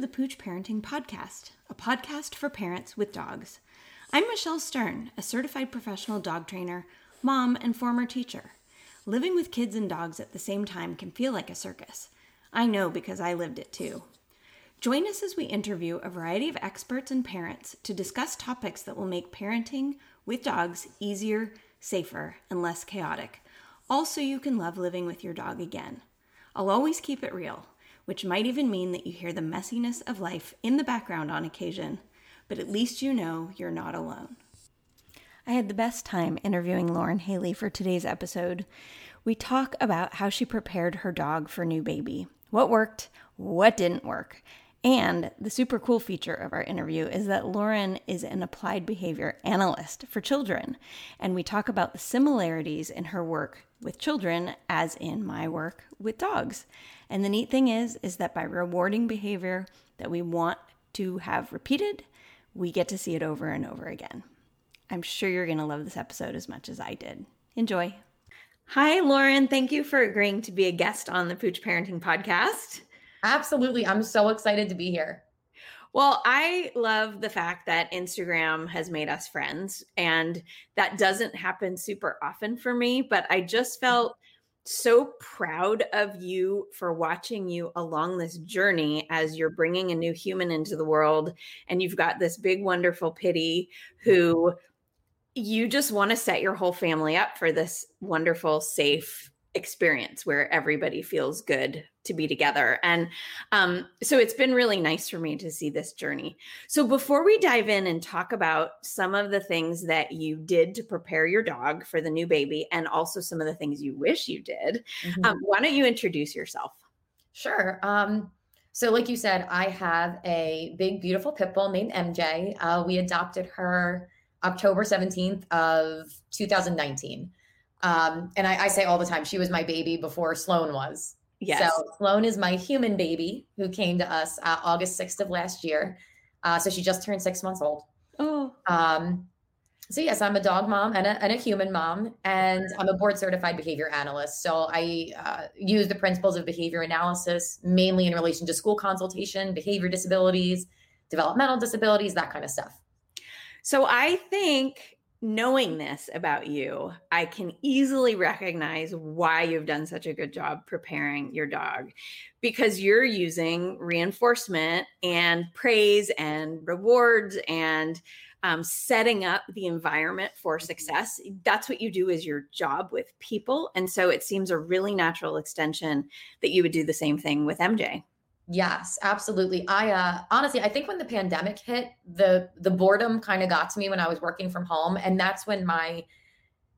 the Pooch Parenting Podcast, a podcast for parents with dogs. I'm Michelle Stern, a certified professional dog trainer, mom, and former teacher. Living with kids and dogs at the same time can feel like a circus. I know because I lived it too. Join us as we interview a variety of experts and parents to discuss topics that will make parenting with dogs easier, safer, and less chaotic. Also, you can love living with your dog again. I'll always keep it real which might even mean that you hear the messiness of life in the background on occasion, but at least you know you're not alone. I had the best time interviewing Lauren Haley for today's episode. We talk about how she prepared her dog for new baby, what worked, what didn't work. And the super cool feature of our interview is that Lauren is an applied behavior analyst for children. And we talk about the similarities in her work with children as in my work with dogs. And the neat thing is is that by rewarding behavior that we want to have repeated, we get to see it over and over again. I'm sure you're going to love this episode as much as I did. Enjoy. Hi, Lauren. Thank you for agreeing to be a guest on the Pooch Parenting Podcast. Absolutely. I'm so excited to be here. Well, I love the fact that Instagram has made us friends, and that doesn't happen super often for me, but I just felt so proud of you for watching you along this journey as you're bringing a new human into the world. And you've got this big, wonderful pittie who you just want to set your whole family up for this wonderful, safe experience where everybody feels good to be together. And um, so it's been really nice for me to see this journey. So before we dive in and talk about some of the things that you did to prepare your dog for the new baby and also some of the things you wish you did, mm-hmm. um, why don't you introduce yourself? Sure. Um, so, like you said, I have a big, beautiful pit bull named MJ. Uh, we adopted her October 17th of 2019. Um, and I, I, say all the time, she was my baby before Sloan was. Yes. So Sloan is my human baby who came to us uh, August 6th of last year. Uh, so she just turned six months old. Oh. Um, so yes, I'm a dog mom and a, and a human mom, and I'm a board certified behavior analyst. So I uh, use the principles of behavior analysis mainly in relation to school consultation, behavior disabilities, developmental disabilities, that kind of stuff. So I think knowing this about you, I can easily recognize why you've done such a good job preparing your dog because you're using reinforcement and praise and rewards and um, setting up the environment for mm-hmm. success. That's what you do as your job with people. And so it seems a really natural extension that you would do the same thing with MJ. Yes, absolutely. I uh honestly I think when the pandemic hit, the the boredom kind of got to me when I was working from home. And that's when my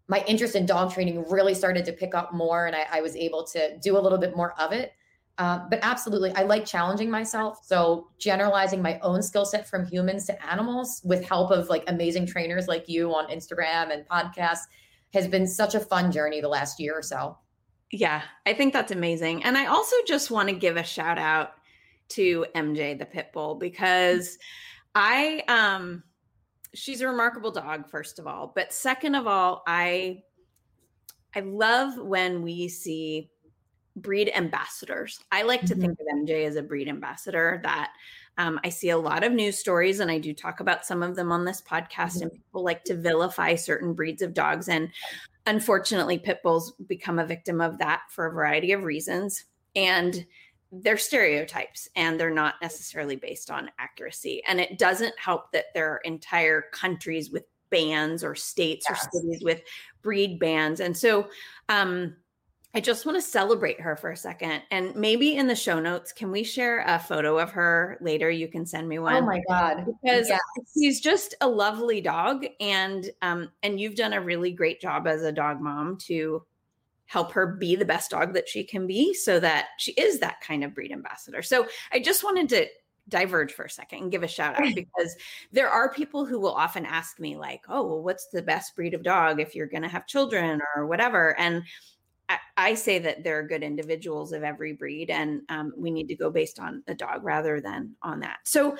my interest in dog training really started to pick up more and I, I was able to do a little bit more of it. Uh, but absolutely, I like challenging myself. So generalizing my own skill set from humans to animals with help of like amazing trainers like you on Instagram and podcasts has been such a fun journey the last year or so. Yeah, I think that's amazing. And I also just want to give a shout out to MJ the pit bull because I um she's a remarkable dog first of all, but second of all, I I love when we see breed ambassadors. I like to mm-hmm. think of MJ as a breed ambassador that um, I see a lot of news stories, and I do talk about some of them on this podcast. Mm-hmm. And people like to vilify certain breeds of dogs, and unfortunately, pit bulls become a victim of that for a variety of reasons. And they're stereotypes and they're not necessarily based on accuracy. And it doesn't help that there are entire countries with bans or states yes. or cities with breed bans. And so um, I just want to celebrate her for a second. And maybe in the show notes, can we share a photo of her later? You can send me one. Oh my God. Because yes. she's just a lovely dog. And um, and you've done a really great job as a dog mom to help her be the best dog that she can be so that she is that kind of breed ambassador. So I just wanted to diverge for a second and give a shout out because there are people who will often ask me like, "Oh, well what's the best breed of dog if you're going to have children or whatever?" And I, I say that there are good individuals of every breed, and um, we need to go based on the dog rather than on that. So,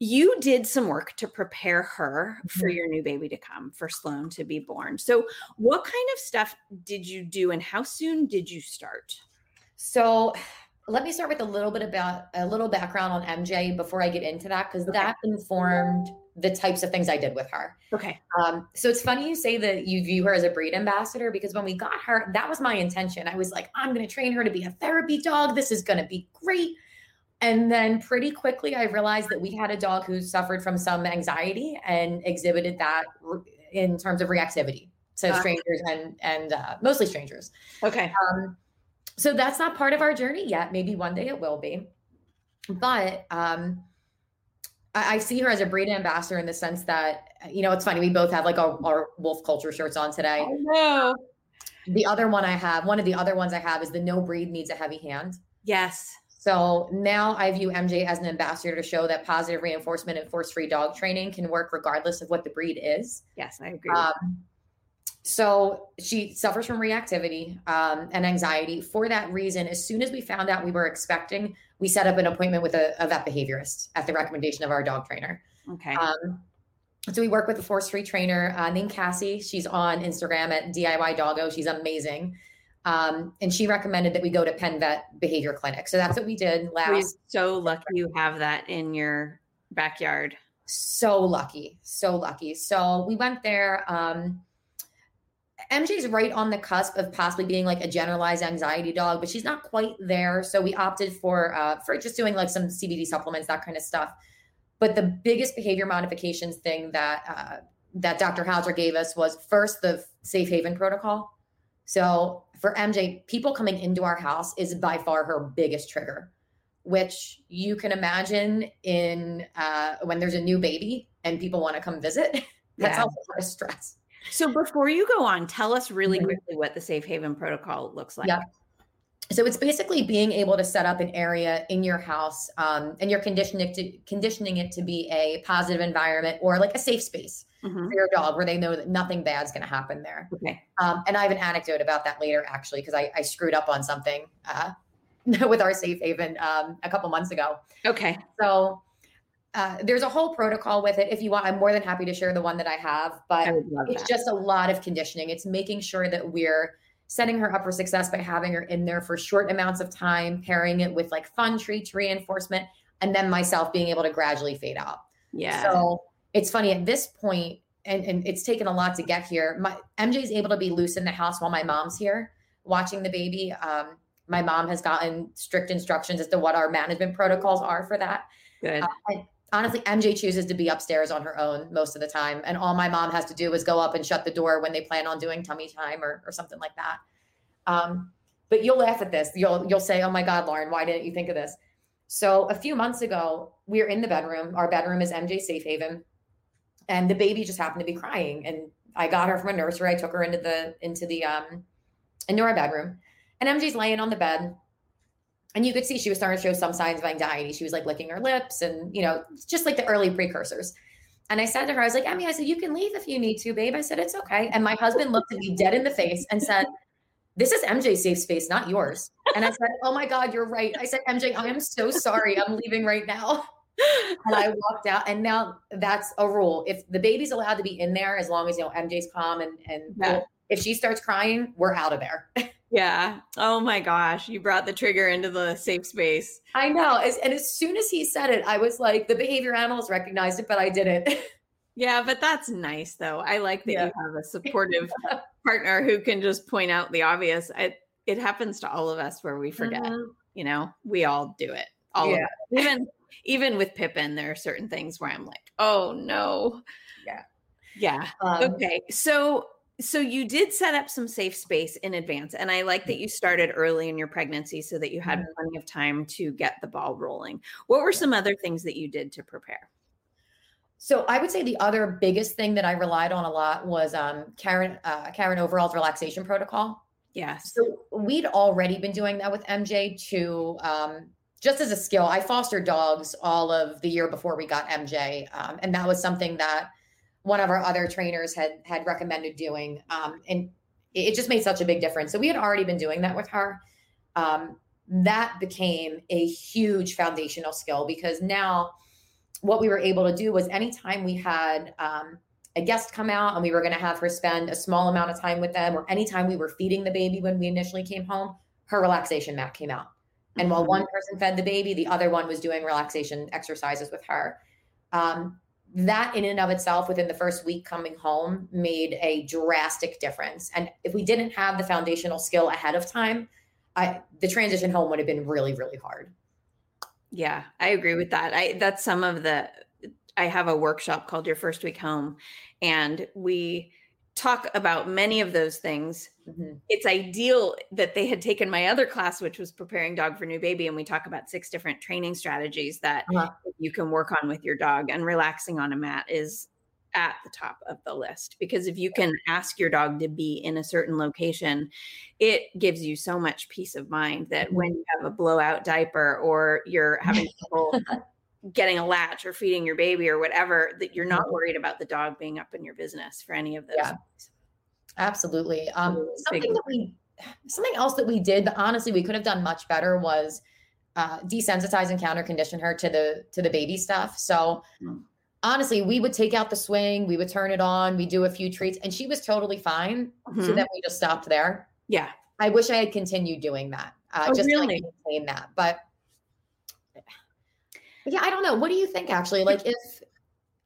you did some work to prepare her for mm-hmm. your new baby to come, for Sloan to be born. So, what kind of stuff did you do and how soon did you start? So, let me start with a little bit about a little background on MJ before I get into that, because okay. that informed the types of things I did with her. Okay. Um, so it's funny you say that you view her as a breed ambassador because when we got her, that was my intention. I was like, I'm going to train her to be a therapy dog. This is going to be great. And then pretty quickly, I realized that we had a dog who suffered from some anxiety and exhibited that in terms of reactivity to uh, strangers and and uh, mostly strangers. Okay. Um, so that's not part of our journey yet. Maybe one day it will be. But um, I, I see her as a breed ambassador in the sense that you know it's funny. We both have like our, our wolf culture shirts on today. I know. The other one I have, one of the other ones I have is the no breed needs a heavy hand. Yes. So now I view MJ as an ambassador to show that positive reinforcement and force free dog training can work regardless of what the breed is. Yes, I agree. Um, so she suffers from reactivity um, and anxiety. For that reason, as soon as we found out we were expecting, we set up an appointment with a, a vet behaviorist at the recommendation of our dog trainer. Okay. Um, so we work with a force free trainer uh, named Cassie. She's on Instagram at DIY Doggo. She's amazing. Um, and she recommended that we go to Penn Vet Behavior Clinic. So that's what we did last. We're so lucky you have that in your backyard. So lucky, so lucky. So we went there. Um, MJ's right on the cusp of possibly being like a generalized anxiety dog, but she's not quite there. So we opted for uh, for just doing like some CBD supplements, that kind of stuff. But the biggest behavior modifications thing that uh, that Dr. Hauser gave us was first the safe haven protocol. So for MJ, people coming into our house is by far her biggest trigger, which you can imagine in uh, when there's a new baby and people want to come visit. That's yeah. also a stress. So before you go on, tell us really mm-hmm. quickly what the safe haven protocol looks like. So it's basically being able to set up an area in your house, um, and you're conditioning it to conditioning it to be a positive environment or like a safe space mm-hmm. for your dog, where they know that nothing bad's going to happen there. Okay. Um, and I have an anecdote about that later, actually, because I, I, screwed up on something uh, with our safe haven um, a couple months ago. Okay. So uh, there's a whole protocol with it. If you want, I'm more than happy to share the one that I have, but I it's that. just a lot of conditioning. It's making sure that we're setting her up for success by having her in there for short amounts of time, pairing it with like fun treats, reinforcement, and then myself being able to gradually fade out. Yeah. So it's funny at this point, and, and it's taken a lot to get here. My MJ's able to be loose in the house while my mom's here watching the baby. Um, my mom has gotten strict instructions as to what our management protocols are for that. Good. Uh, honestly, MJ chooses to be upstairs on her own most of the time. And all my mom has to do is go up and shut the door when they plan on doing tummy time or, or something like that. Um, but you'll laugh at this. You'll you'll say, "Oh my God, Lauren, why didn't you think of this?" So a few months ago, we are in the bedroom. Our bedroom is MJ safe haven, and the baby just happened to be crying. And I got her from a nursery. I took her into the into the um into our bedroom, and MJ's laying on the bed and you could see she was starting to show some signs of anxiety. She was like licking her lips and, you know, just like the early precursors. And I said to her, I was like, Emmy, I said, you can leave if you need to, babe. I said, it's okay. And my husband looked at me dead in the face and said, this is MJ's safe space, not yours. And I said, oh my God, you're right. I said, MJ, I am so sorry. I'm leaving right now. And I walked out. And now that's a rule. If the baby's allowed to be in there, as long as, you know, MJ's calm and, and yeah. if she starts crying, we're out of there. Yeah. Oh my gosh. You brought the trigger into the safe space. I know. As, and as soon as he said it, I was like, the behavior animals recognized it, but I didn't. Yeah, but that's nice though. I like that yeah. you have a supportive partner who can just point out the obvious. It, it happens to all of us where we forget. Mm-hmm. You know, we all do it. All yeah. It. Even even with Pippin, there are certain things where I'm like, oh no. Yeah. Yeah. Um, okay. So so you did set up some safe space in advance and i like that mm. you started early in your pregnancy so that you had mm-hmm. plenty of time to get the ball rolling. What were some other things that you did to prepare? So i would say the other biggest thing that i relied on a lot was um, karen uh, karen overall's relaxation protocol. Yes. So we'd already been doing that with mj to um, just as a skill. I fostered dogs all of the year before we got mj um, and that was something that one of our other trainers had had recommended doing um, and it just made such a big difference. So we had already been doing that with her. Um, that became a huge foundational skill because now what we were able to do was anytime we had um, a guest come out and we were going to have her spend a small amount of time with them or anytime we were feeding the baby when we initially came home her relaxation mat came out. And while one person fed the baby, the other one was doing relaxation exercises with her. Um, that in and of itself within the first week coming home made a drastic difference and if we didn't have the foundational skill ahead of time i the transition home would have been really really hard yeah i agree with that i that's some of the i have a workshop called your first week home and we talk about many of those things. Mm-hmm. It's ideal that they had taken my other class, which was preparing dog for new baby. And we talk about six different training strategies that uh-huh. you can work on with your dog. And relaxing on a mat is at the top of the list because if you can ask your dog to be in a certain location, it gives you so much peace of mind that when mm-hmm. you have a blowout diaper or you're having trouble getting a latch or feeding your baby or whatever that you're not worried about the dog being up in your business for any of those yeah. Absolutely um, something that we something else that we did but honestly we could have done much better was uh, desensitize and counter condition her to the to the baby stuff so mm. honestly we would take out the swing we would turn it on we do a few treats and she was totally fine mm-hmm. so then we just stopped there yeah i wish i had continued doing that uh, oh, just really? to like maintain that but yeah, I don't know. What do you think actually? Like if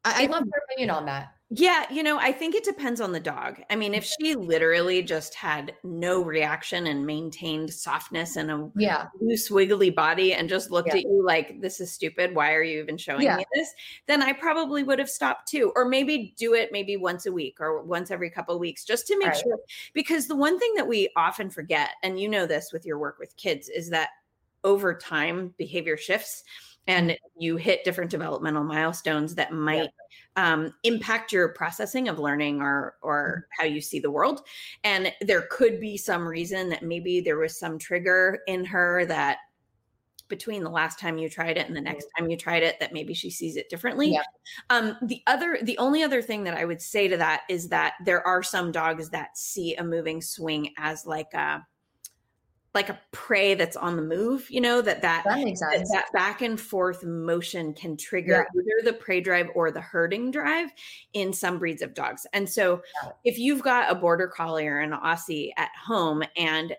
I, I love your opinion on that. Yeah, you know, I think it depends on the dog. I mean, if she literally just had no reaction and maintained softness and a yeah. loose, wiggly body and just looked yeah. at you like, this is stupid. Why are you even showing yeah. me this? Then I probably would have stopped too. Or maybe do it maybe once a week or once every couple of weeks just to make right. sure. Because the one thing that we often forget, and you know this with your work with kids, is that over time behavior shifts and you hit different developmental milestones that might yeah. um, impact your processing of learning or or mm-hmm. how you see the world and there could be some reason that maybe there was some trigger in her that between the last time you tried it and the next time you tried it that maybe she sees it differently yeah. um, the other the only other thing that i would say to that is that there are some dogs that see a moving swing as like a like a prey that's on the move you know that that that, makes sense. that, that back and forth motion can trigger yeah. either the prey drive or the herding drive in some breeds of dogs and so yeah. if you've got a border collie or an aussie at home and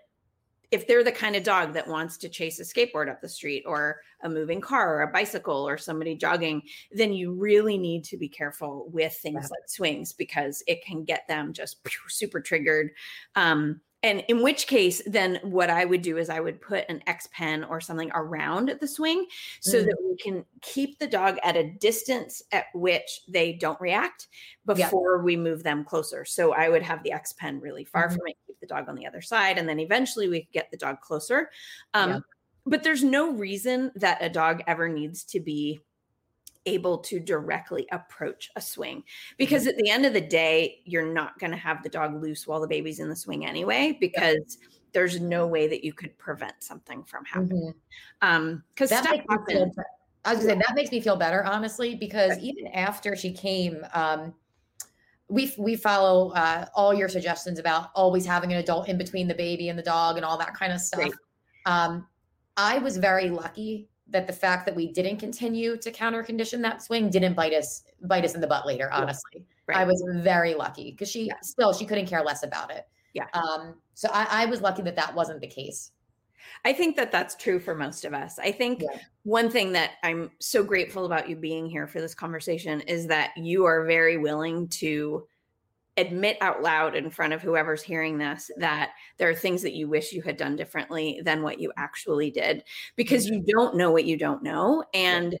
if they're the kind of dog that wants to chase a skateboard up the street or a moving car or a bicycle or somebody jogging, then you really need to be careful with things yeah. like swings because it can get them just super triggered. Um, and in which case then what i would do is i would put an x pen or something around the swing so mm. that we can keep the dog at a distance at which they don't react before yeah. we move them closer so i would have the x pen really far mm-hmm. from it keep the dog on the other side and then eventually we get the dog closer um, yeah. but there's no reason that a dog ever needs to be able to directly approach a swing because mm-hmm. at the end of the day you're not going to have the dog loose while the baby's in the swing anyway because yeah. there's no way that you could prevent something from happening mm-hmm. um because that makes I was gonna say that makes me feel better honestly because even after she came um we we follow uh, all your suggestions about always having an adult in between the baby and the dog and all that kind of stuff. Um, I was very lucky that the fact that we didn't continue to counter condition that swing didn't bite us bite us in the butt later honestly right. i was very lucky because she yeah. still she couldn't care less about it yeah um so I, I was lucky that that wasn't the case I think that that's true for most of us. I think yeah. one thing that I'm so grateful about you being here for this conversation is that you are very willing to admit out loud in front of whoever's hearing this that there are things that you wish you had done differently than what you actually did because mm-hmm. you don't know what you don't know and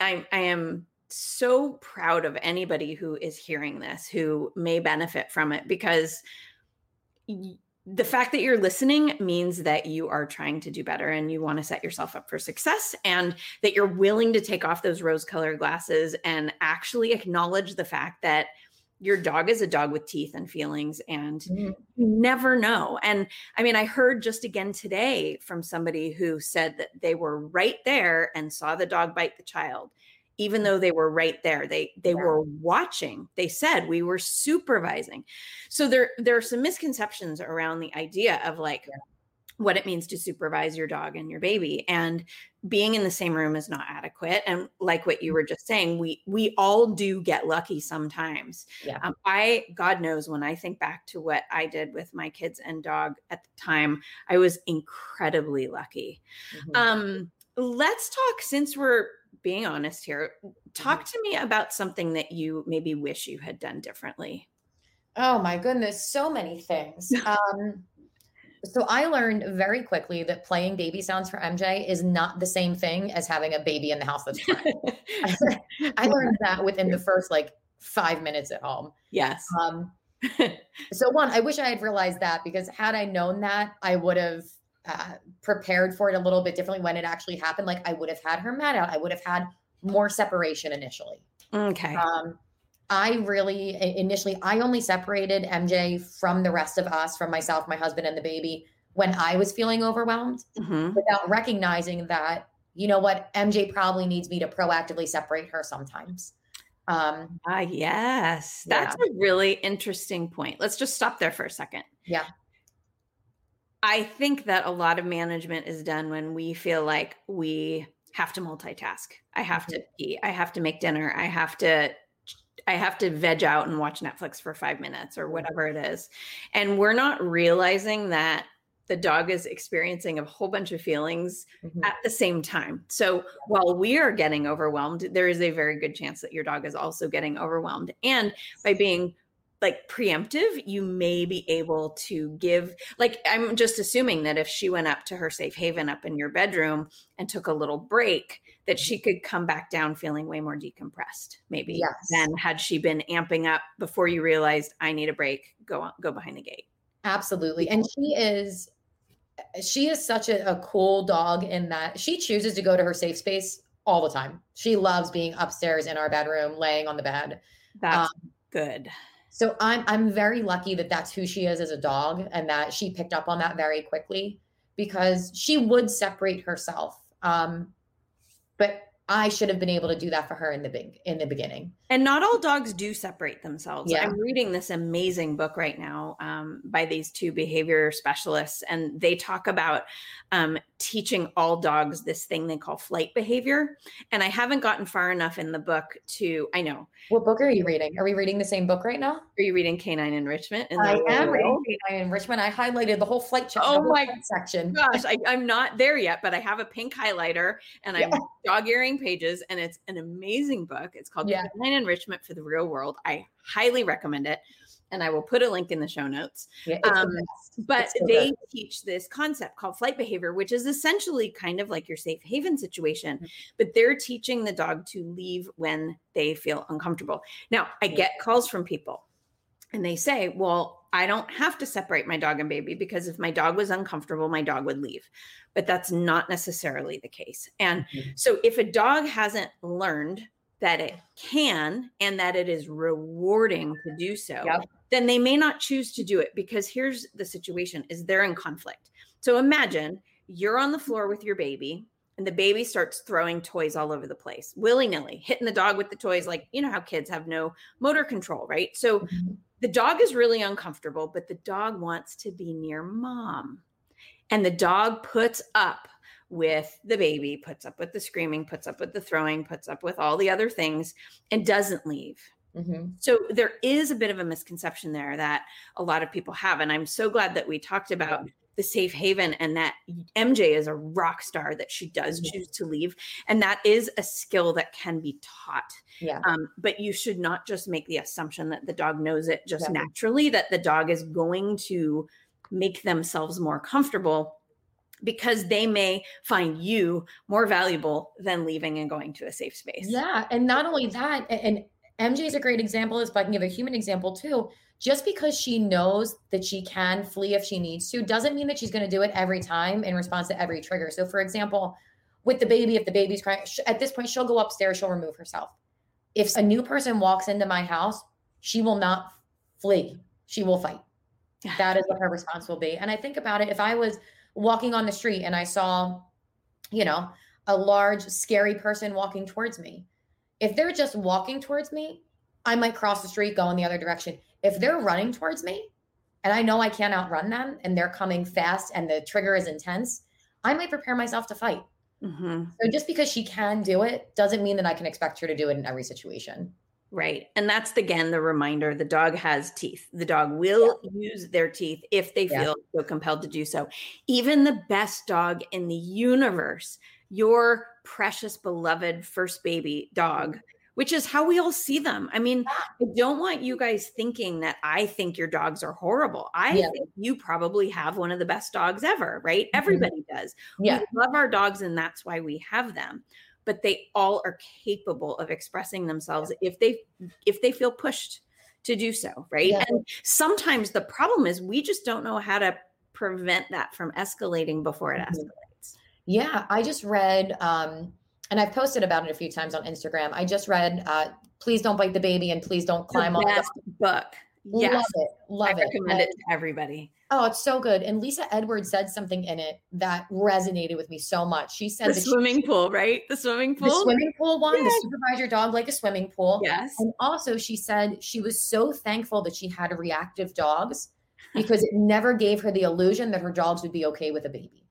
i i am so proud of anybody who is hearing this who may benefit from it because the fact that you're listening means that you are trying to do better and you want to set yourself up for success and that you're willing to take off those rose colored glasses and actually acknowledge the fact that your dog is a dog with teeth and feelings and mm. you never know and i mean i heard just again today from somebody who said that they were right there and saw the dog bite the child even though they were right there they they yeah. were watching they said we were supervising so there there are some misconceptions around the idea of like yeah. What it means to supervise your dog and your baby and being in the same room is not adequate and like what you were just saying we we all do get lucky sometimes yeah. um, i god knows when i think back to what i did with my kids and dog at the time i was incredibly lucky mm-hmm. um let's talk since we're being honest here talk mm-hmm. to me about something that you maybe wish you had done differently oh my goodness so many things um so I learned very quickly that playing baby sounds for MJ is not the same thing as having a baby in the house that's crying. I learned that within the first like five minutes at home. Yes. Um, so one, I wish I had realized that because had I known that, I would have uh, prepared for it a little bit differently when it actually happened. Like I would have had her mat out. I would have had more separation initially. Okay. Um, I really initially I only separated MJ from the rest of us, from myself, my husband, and the baby when I was feeling overwhelmed mm-hmm. without recognizing that, you know what, MJ probably needs me to proactively separate her sometimes. Um ah, yes. That's yeah. a really interesting point. Let's just stop there for a second. Yeah. I think that a lot of management is done when we feel like we have to multitask. I have mm-hmm. to eat. I have to make dinner. I have to I have to veg out and watch Netflix for five minutes or whatever it is. And we're not realizing that the dog is experiencing a whole bunch of feelings mm-hmm. at the same time. So while we are getting overwhelmed, there is a very good chance that your dog is also getting overwhelmed. And by being like preemptive, you may be able to give, like, I'm just assuming that if she went up to her safe haven up in your bedroom and took a little break, that she could come back down feeling way more decompressed, maybe yes. than had she been amping up before you realized I need a break, go on, go behind the gate. Absolutely. And she is she is such a, a cool dog in that she chooses to go to her safe space all the time. She loves being upstairs in our bedroom, laying on the bed. That's um, good. So I'm I'm very lucky that that's who she is as a dog and that she picked up on that very quickly because she would separate herself. Um, but I should have been able to do that for her in the big in the beginning. And not all dogs do separate themselves. Yeah. I'm reading this amazing book right now um, by these two behavior specialists, and they talk about um, teaching all dogs this thing they call flight behavior. And I haven't gotten far enough in the book to, I know. What book are you reading? Are we reading the same book right now? Are you reading Canine Enrichment? I am reading Canine Enrichment. I highlighted the whole flight check. Oh my section. Gosh, I, am not there yet, but I have a pink highlighter and I'm yeah. dog earing pages, and it's an amazing book. It's called yeah. Canine Enrichment for the Real World. I highly recommend it and I will put a link in the show notes. Yeah, um, but they teach this concept called flight behavior, which is essentially kind of like your safe haven situation, mm-hmm. but they're teaching the dog to leave when they feel uncomfortable. Now, I get calls from people and they say, well, I don't have to separate my dog and baby because if my dog was uncomfortable, my dog would leave. But that's not necessarily the case. And mm-hmm. so if a dog hasn't learned that it can and that it is rewarding to do so, yep then they may not choose to do it because here's the situation is they're in conflict. So imagine you're on the floor with your baby and the baby starts throwing toys all over the place willy-nilly hitting the dog with the toys like you know how kids have no motor control right so mm-hmm. the dog is really uncomfortable but the dog wants to be near mom and the dog puts up with the baby puts up with the screaming puts up with the throwing puts up with all the other things and doesn't leave Mm-hmm. So there is a bit of a misconception there that a lot of people have. And I'm so glad that we talked about the safe haven and that MJ is a rock star that she does mm-hmm. choose to leave. And that is a skill that can be taught. Yeah. Um, but you should not just make the assumption that the dog knows it just yeah. naturally, that the dog is going to make themselves more comfortable because they may find you more valuable than leaving and going to a safe space. Yeah. And not only that, and MJ is a great example, if I can give a human example too. Just because she knows that she can flee if she needs to, doesn't mean that she's going to do it every time in response to every trigger. So, for example, with the baby, if the baby's crying, at this point, she'll go upstairs, she'll remove herself. If a new person walks into my house, she will not flee, she will fight. That is what her response will be. And I think about it if I was walking on the street and I saw, you know, a large, scary person walking towards me, if they're just walking towards me, I might cross the street, go in the other direction. If they're running towards me, and I know I can't outrun them and they're coming fast and the trigger is intense, I might prepare myself to fight. Mm-hmm. So just because she can do it doesn't mean that I can expect her to do it in every situation. Right. And that's again the reminder the dog has teeth. The dog will yeah. use their teeth if they feel so compelled to do so. Even the best dog in the universe, your precious, beloved first baby dog, which is how we all see them. I mean, I don't want you guys thinking that I think your dogs are horrible. I yeah. think you probably have one of the best dogs ever, right? Mm-hmm. Everybody does. Yeah. We love our dogs and that's why we have them. But they all are capable of expressing themselves if they if they feel pushed to do so, right? Yeah. And sometimes the problem is we just don't know how to prevent that from escalating before it mm-hmm. escalates. Yeah, I just read um and I've posted about it a few times on Instagram. I just read uh, "Please Don't Bite the Baby" and "Please Don't Climb on the book. Yes. Love it. Love I it. recommend it to everybody. Oh, it's so good. And Lisa Edwards said something in it that resonated with me so much. She said the swimming she, pool, right? The swimming pool. The swimming pool one, yes. the supervise your dog like a swimming pool. Yes. And also she said she was so thankful that she had reactive dogs because it never gave her the illusion that her dogs would be okay with a baby.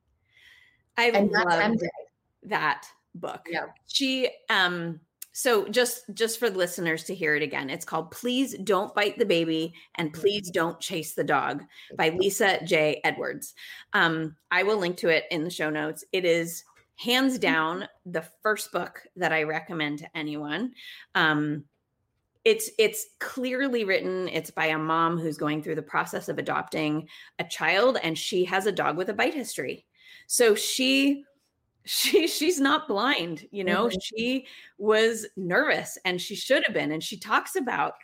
I love that book. Yeah. She um so just just for listeners to hear it again it's called please don't bite the baby and mm-hmm. please don't chase the dog by lisa j. Edwards. Um, i will link to it in the show notes. It is hands mm-hmm. down the first book that i recommend to anyone. Um, it's it's clearly written it's by a mom who's going through the process of adopting a child and she has a dog with a bite history. So she she she's not blind you know mm-hmm. she was nervous and she should have been and she talks about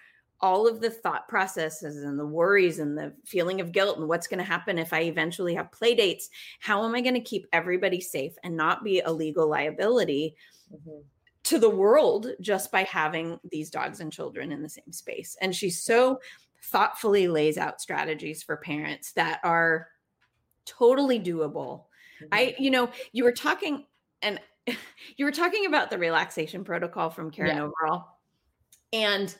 all of the thought processes and the worries and the feeling of guilt and what's going to happen if i eventually have play dates how am i going to keep everybody safe and not be a legal liability mm-hmm. to the world just by having these dogs and children in the same space and she so thoughtfully lays out strategies for parents that are totally doable I, you know, you were talking and you were talking about the relaxation protocol from Karen yeah. Overall. And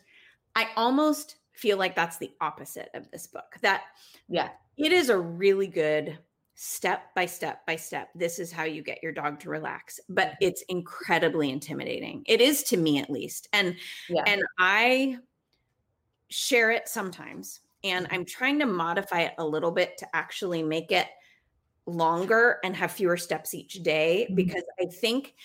I almost feel like that's the opposite of this book. That yeah, it is a really good step by step by step. This is how you get your dog to relax, but mm-hmm. it's incredibly intimidating. It is to me at least. And yeah. and I share it sometimes and mm-hmm. I'm trying to modify it a little bit to actually make it longer and have fewer steps each day mm-hmm. because I think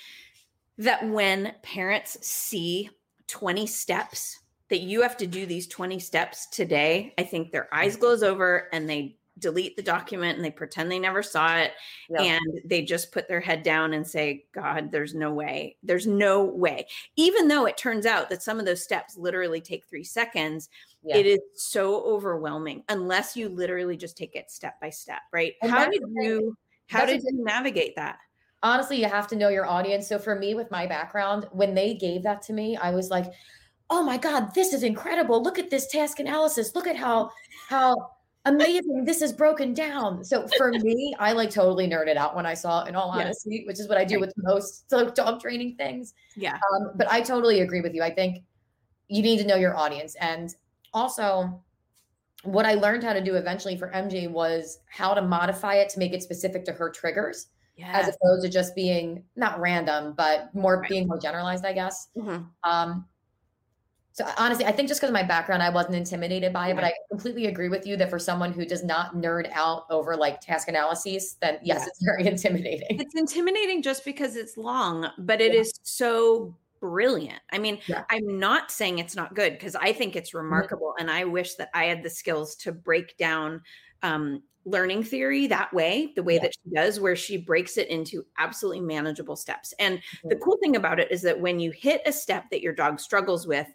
that when parents see 20 steps that you have to do these 20 steps today, I think their eyes mm-hmm. glaze over and they delete the document and they pretend they never saw it yep. and they just put their head down and say god there's no way. There's no way. Even though it turns out that some of those steps literally take 3 seconds yeah. it is so overwhelming unless you literally just take it step by step right? And how did you how did you navigate that? Honestly you have to know your audience. So for me with my background when they gave that to me i was like oh my god this is incredible. Look at this task analysis. Look at how how amazing this is broken down so for me i like totally nerded out when i saw it in all honesty which is what i do right. with most dog training things yeah um, but i totally agree with you i think you need to know your audience and also what i learned how to do eventually for mj was how to modify it to make it specific to her triggers yes. as opposed to just being not random but more right. being more generalized i guess mm-hmm. um, so honestly, I think just because of my background, I wasn't intimidated by it, but I completely agree with you that for someone who does not nerd out over like task analyses, then yes, yeah. it's very intimidating. It's intimidating just because it's long, but it yeah. is so brilliant. I mean, yeah. I'm not saying it's not good because I think it's mm-hmm. remarkable. Mm-hmm. And I wish that I had the skills to break down um, learning theory that way, the way yeah. that she does, where she breaks it into absolutely manageable steps. And mm-hmm. the cool thing about it is that when you hit a step that your dog struggles with,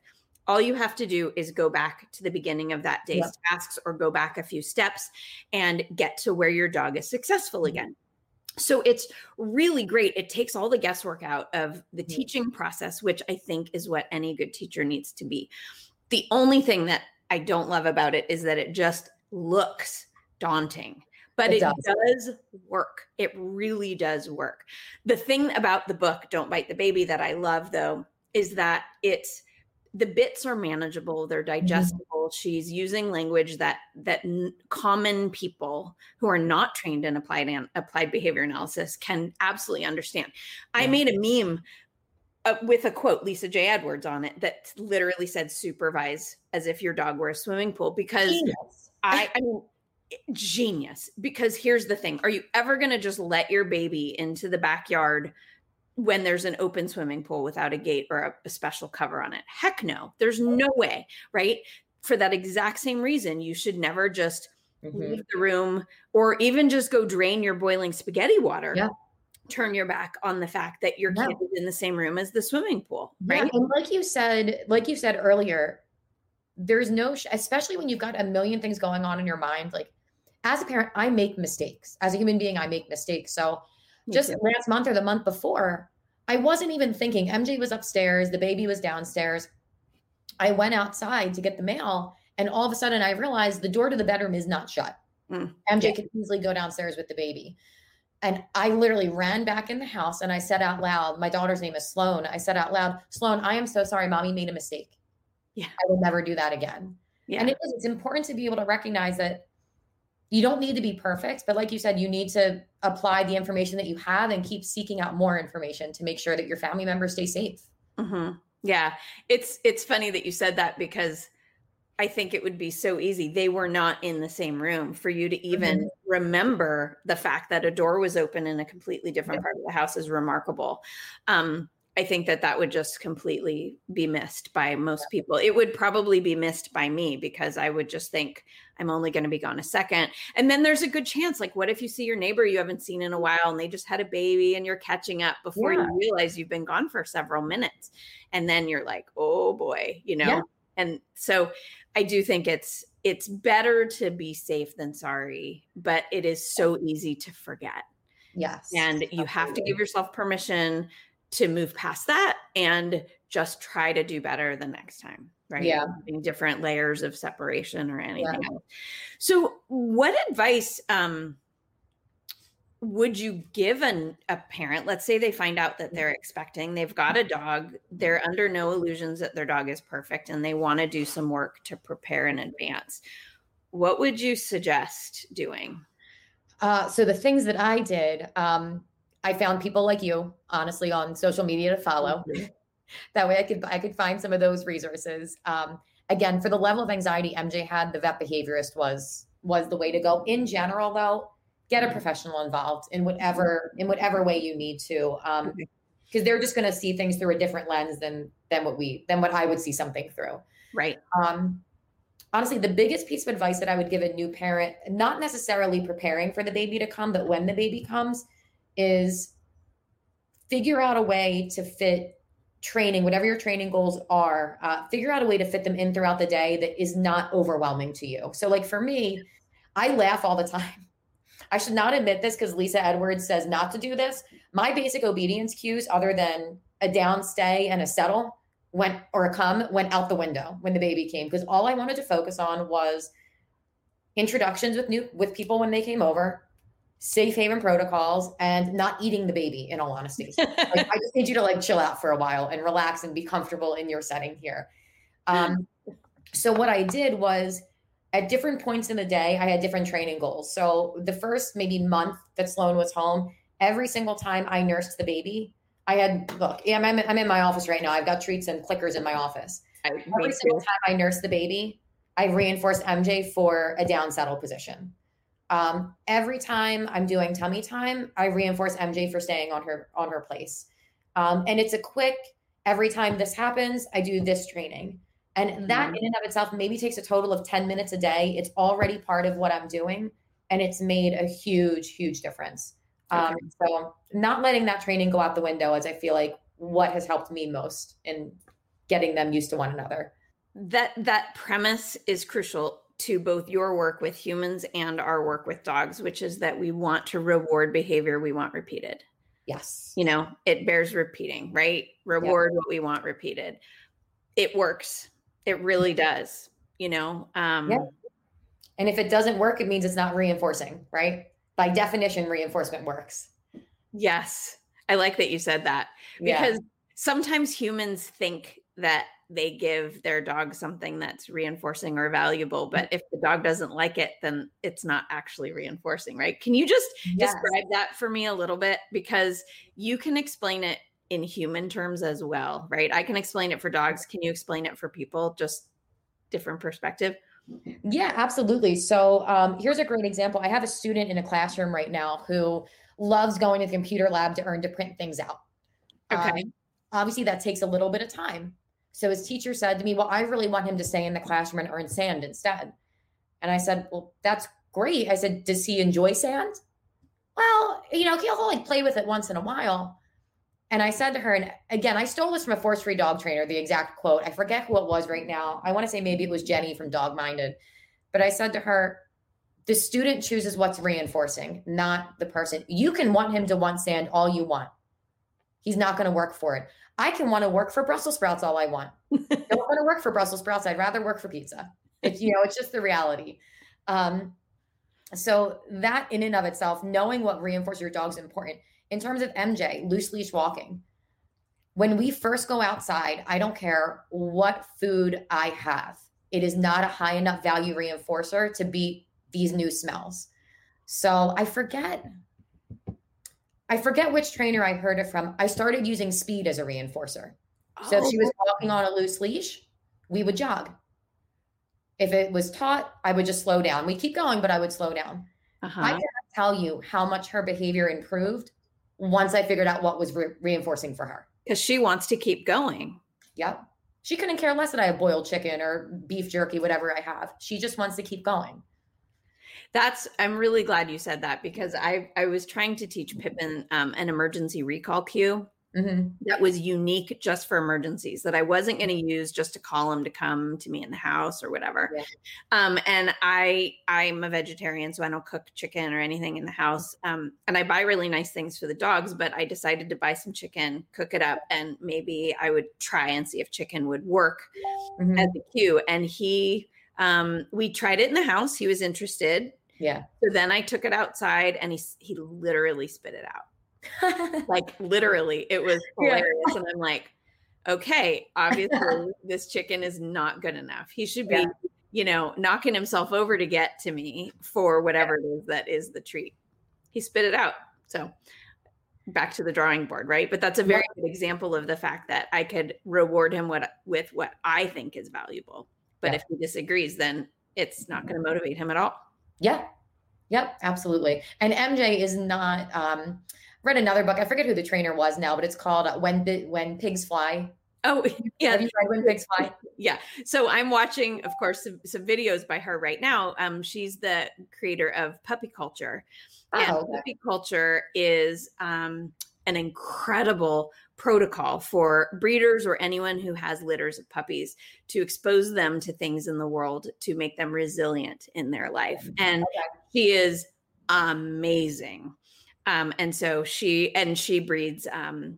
all you have to do is go back to the beginning of that day's yep. tasks or go back a few steps and get to where your dog is successful mm-hmm. again. So it's really great. It takes all the guesswork out of the mm-hmm. teaching process, which I think is what any good teacher needs to be. The only thing that I don't love about it is that it just looks daunting but it, it does. does. work. It really does work. The thing about the book, Don't Bite the Baby, that I love though, is that it's the bits are manageable they're Mm-hmm. digestible she's using language that that n- common people who are not trained in applied an, applied behavior analysis can absolutely understand i made a meme uh, with a quote lisa j edwards on it that literally said supervise as if your dog were a swimming pool because Genius. I, I mean, genius. Because here's the thing: Are you ever going to just let your baby into the backyard when there's an open swimming pool without a gate or a, a special cover on it? Heck no. There's no way, right? For that exact same reason, you should never just Mhm. leave the room or even just go drain your boiling spaghetti water. Yeah. Turn your back on the fact that your No. kid is in the same room as the swimming pool, Yeah, right? and like you said, like you said earlier, there's no, sh- especially when you've got a million things going on in your mind. Like, as a parent, I make mistakes. As a human being, I make mistakes. So, just last month or the month before, I wasn't even thinking. MJ was upstairs, the baby was downstairs. I went outside to get the mail, and all of a sudden, I realized the door to the bedroom is not shut. Mm, MJ yeah. could easily go downstairs with the baby. And I literally ran back in the house and I said out loud, my daughter's name is Sloan. I said out loud, Sloan, I am so sorry. Mommy made a mistake. Yeah. I will never do that again. yeah. And it is, it's important to be able to recognize that you don't need to be perfect, but like you said, you need to apply the information that you have and keep seeking out more information to make sure that your family members stay safe. hmm Yeah, it's it's funny that you said that because I think it would be so easy. They were not in the same room for you to even remember the fact that a door was open in a completely different Yeah. part of the house is remarkable. Um, I think that that would just completely be missed by most people. It would probably be missed by me because I would just think I'm only going to be gone a second. And then there's a good chance like what if you see your neighbor you haven't seen in a while and they just had a baby and you're catching up before Yeah. you realize you've been gone for several minutes. And then you're like, "Oh boy," you know. Yeah. And so I do think it's it's better to be safe than sorry, but it is so easy to forget Yes. and you have to give yourself permission to move past that and just try to do better the next time right? Yeah. Having different layers of separation or anything else. So what advice um would you give an, a parent? Let's say they find out that they're expecting they've got a dog they're under no illusions that their dog is perfect and they want to do some work to prepare in advance. What would you suggest doing? Uh, so the things that I did, um, I found people like you, honestly, on social media to follow. that way, I could I could find some of those resources. Um, again, for the level of anxiety MJ had, the vet behaviorist was was the way to go. In general, though, get a professional involved in whatever in whatever way you need to, um, because they're just going to see things through a different lens than than what we than what I would see something through. right Um, honestly, the biggest piece of advice that I would give a new parent, not necessarily preparing for the baby to come, but when the baby comes, is figure out a way to fit training, whatever your training goals are, uh, figure out a way to fit them in throughout the day that is not overwhelming to you. So, like for me, I laugh all the time. I should not admit this because Lisa Edwards says not to do this. My basic obedience cues, other than a down stay and a settle, went or a come went out the window when the baby came because all I wanted to focus on was introductions with new with people when they came over, safe haven protocols, and not eating the baby. In all honesty, like, I just need you to like chill out for a while and relax and be comfortable in your setting here. Um, so what I did was at different points in the day, I had different training goals. So the first maybe month that Sloan was home, every single time I nursed the baby, I had look. I'm, I'm, I'm in my office right now. I've got treats and clickers in my office. I, Every single time I nursed the baby, I reinforced MJ for a down settle position. Um, every time I'm doing tummy time, I reinforce MJ for staying on her on her place. Um, and it's a quick. Every time this happens, I do this training, and that Mhm. in and of itself maybe takes a total of ten minutes a day. It's already part of what I'm doing, and it's made a huge, huge difference. Um, so not letting that training go out the window is, I feel like, what has helped me most in getting them used to one another. that that premise is crucial to both your work with humans and our work with dogs which is that we want to reward behavior we want repeated Yes. you know it bears repeating right reward what we want repeated it works it really does you know um Yeah. And if it doesn't work, it means it's not reinforcing, right? By definition, reinforcement works. yes i like that you said that Yeah. because sometimes humans think that they give their dog something that's reinforcing or valuable. But if the dog doesn't like it, then it's not actually reinforcing, right? Can you just yes. describe that for me a little bit? Because you can explain it in human terms as well, right? I can explain it for dogs. Can you explain it for people? Just different perspective. Yeah, absolutely. So um, here's a great example. I have a student in a classroom right now who loves going to the computer lab to earn to print things out. Okay. Um, obviously, that takes a little bit of time. So his teacher said to me, Well, I really want him to stay in the classroom and earn sand instead. And I said, Well, that's great. I said, Does he enjoy sand? Well, you know, he'll like play with it once in a while. And I said to her, and again, I stole this from a force free dog trainer, the exact quote. I forget who it was right now. I want to say maybe it was Jenny from Dog Minded. But I said to her, the student chooses what's reinforcing, not the person. You can want him to want sand all you want. He's not going to work for it. I can want to work for Brussels sprouts all I want. Don't want to work for Brussels sprouts. I'd rather work for pizza. It's you know, it's just the reality. Um, so that in and of itself, knowing what reinforces your dog's important in terms of MJ, loose leash walking. When we first go outside, I don't care what food I have. It is not a high enough value reinforcer to beat these new smells. So I forget I forget which trainer I heard it from. I started using speed as a reinforcer. Oh. So if she was oh. walking on a loose leash, we would jog. If it was taut, I would just slow down. We keep going, but I would slow down. Uh-huh. I cannot tell you how much her behavior improved once I figured out what was re- reinforcing for her. Because she wants to keep going. Yep. She couldn't care less that I have boiled chicken or beef jerky, whatever I have. She just wants to keep going. That's I'm really glad you said that because I I was trying to teach Pippin um, an emergency recall cue mm-hmm. that was unique just for emergencies that I wasn't going to use just to call him to come to me in the house or whatever. Yeah. Um, and I I'm a vegetarian, so I don't cook chicken or anything in the house. Um, and I buy really nice things for the dogs, but I decided to buy some chicken, cook it up, and maybe I would try and see if chicken would work mm-hmm. as a cue. And he um, we tried it in the house. He was interested. Yeah. So then I took it outside and he he literally spit it out. like literally, it was hilarious. Yeah. And I'm like, okay, obviously this chicken is not good enough. He should be, yeah. you know, knocking himself over to get to me for whatever yeah. it is that is the treat. He spit it out. So back to the drawing board, right? But that's a very good example of the fact that I could reward him what with what I think is valuable. But if he disagrees, then it's not going to motivate him at all. Yeah. Yep, absolutely. And MJ is not um read another book. I forget who the trainer was now, but it's called uh, When When Pigs Fly. Oh, yeah. Have you tried When Pigs Fly? yeah. So I'm watching, of course, some, some, videos by her right now. Um, she's the creator of Puppy Culture. Oh, and okay. Puppy Culture is um, an incredible protocol for breeders or anyone who has litters of puppies to expose them to things in the world to make them resilient in their life. Mm-hmm. And she is amazing. Um, and so she and she breeds um,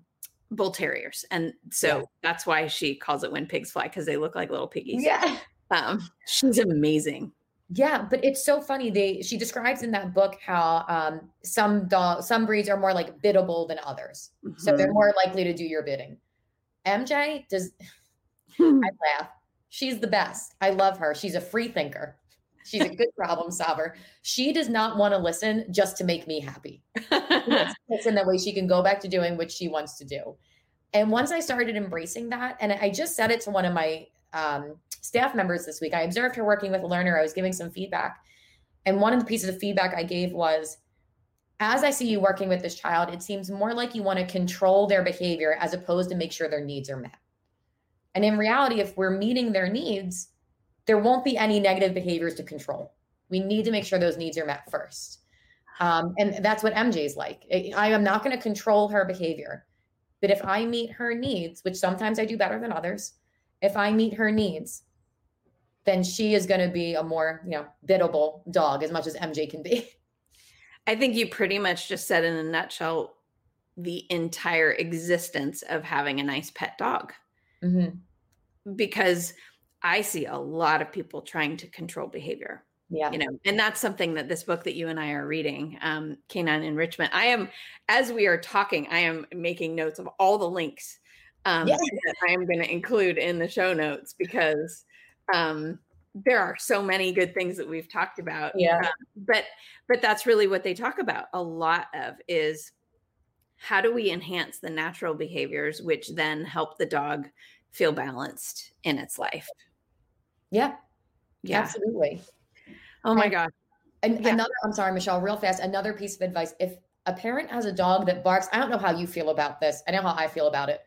bull terriers, and so yeah. that's why she calls it "When Pigs Fly" because they look like little piggies. Yeah, um, she's amazing. Yeah, but it's so funny. They she describes in that book how um, some dog some breeds are more like biddable than others, mm-hmm. so they're mm-hmm. more likely to do your bidding. MJ does. I laugh. She's the best. I love her. She's a free thinker. She's a good problem solver. She does not want to listen just to make me happy. listen that way she can go back to doing what she wants to do. And once I started embracing that, and I just said it to one of my um, staff members this week. I observed her working with a learner. I was giving some feedback. And one of the pieces of feedback I gave was as I see you working with this child, it seems more like you want to control their behavior as opposed to make sure their needs are met. And in reality, if we're meeting their needs, there won't be any negative behaviors to control. We need to make sure those needs are met first. Um, and that's what MJ's like. I am not going to control her behavior. But if I meet her needs, which sometimes I do better than others, if I meet her needs, then she is going to be a more, you know, biddable dog as much as MJ can be. I think you pretty much just said in a nutshell the entire existence of having a nice pet dog. Mm-hmm. Because I see a lot of people trying to control behavior. Yeah. You know, and that's something that this book that you and I are reading, um, Canine Enrichment, I am, as we are talking, I am making notes of all the links um, yeah. that I'm going to include in the show notes because um, there are so many good things that we've talked about. Yeah. Um, but but that's really what they talk about a lot of is how do we enhance the natural behaviors which then help the dog feel balanced in its life. Yeah. Yeah. Absolutely. Oh my god. And yeah. another I'm sorry Michelle, real fast, another piece of advice if a parent has a dog that barks, I don't know how you feel about this. I know how I feel about it.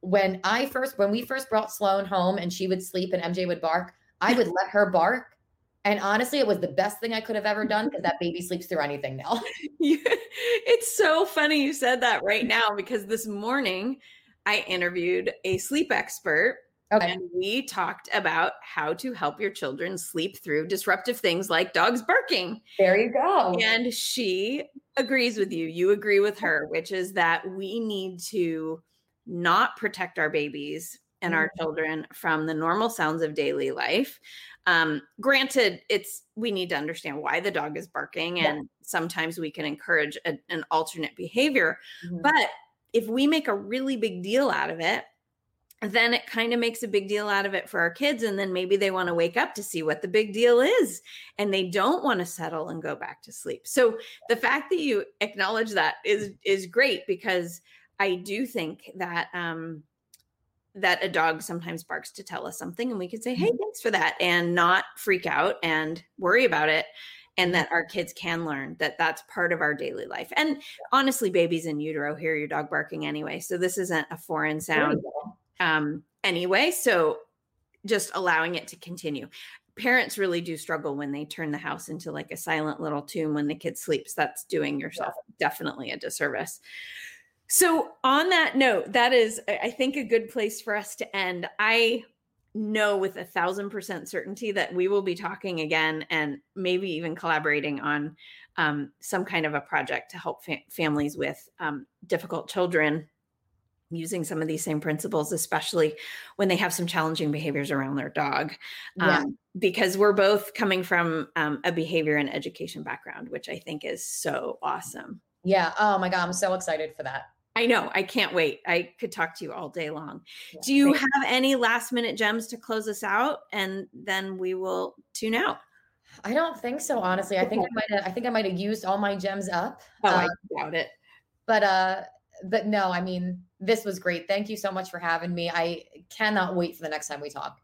When I first when we first brought Sloan home and she would sleep and MJ would bark, I would let her bark. And honestly, it was the best thing I could have ever done because that baby sleeps through anything now. it's so funny you said that right now because this morning I interviewed a sleep expert. Okay. And we talked about how to help your children sleep through disruptive things like dogs barking. There you go. And she agrees with you. You agree with her, which is that we need to not protect our babies and our mm-hmm. children from the normal sounds of daily life. Um, granted, it's we need to understand why the dog is barking, and yeah. sometimes we can encourage a, an alternate behavior. Mm-hmm. But if we make a really big deal out of it, then it kind of makes a big deal out of it for our kids and then maybe they want to wake up to see what the big deal is and they don't want to settle and go back to sleep so the fact that you acknowledge that is is great because i do think that um that a dog sometimes barks to tell us something and we could say hey mm-hmm. thanks for that and not freak out and worry about it and that our kids can learn that that's part of our daily life and honestly babies in utero hear your dog barking anyway so this isn't a foreign sound um, anyway so just allowing it to continue parents really do struggle when they turn the house into like a silent little tomb when the kid sleeps that's doing yourself yeah. definitely a disservice so, on that note, that is, I think, a good place for us to end. I know with a thousand percent certainty that we will be talking again and maybe even collaborating on um, some kind of a project to help fa- families with um, difficult children using some of these same principles, especially when they have some challenging behaviors around their dog. Yeah. Um, because we're both coming from um, a behavior and education background, which I think is so awesome. Yeah. Oh my God. I'm so excited for that. I know. I can't wait. I could talk to you all day long. Yeah, Do you have any last minute gems to close us out? And then we will tune out. I don't think so, honestly. I think I might have I think I might have used all my gems up. Oh, um, I doubt it. But uh but no, I mean, this was great. Thank you so much for having me. I cannot wait for the next time we talk.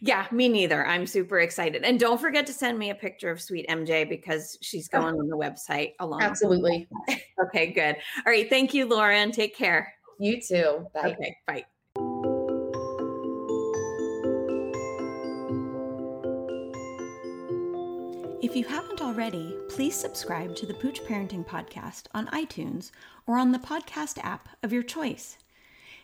Yeah, me neither. I'm super excited. And don't forget to send me a picture of sweet MJ because she's oh. going on the website along. Absolutely. okay, good. All right. Thank you, Lauren. Take care. You too. Bye. Okay, bye. If you haven't already, please subscribe to the Pooch Parenting Podcast on iTunes or on the podcast app of your choice.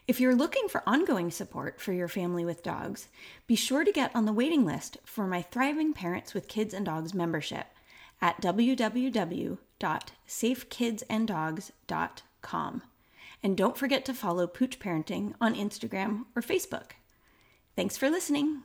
If you're looking for ongoing support for your family with dogs, be sure to get on the waiting list for my Thriving Parents with Kids and Dogs membership at www.safekidsanddogs.com. And don't forget to follow Pooch Parenting on Instagram or Facebook. Thanks for listening.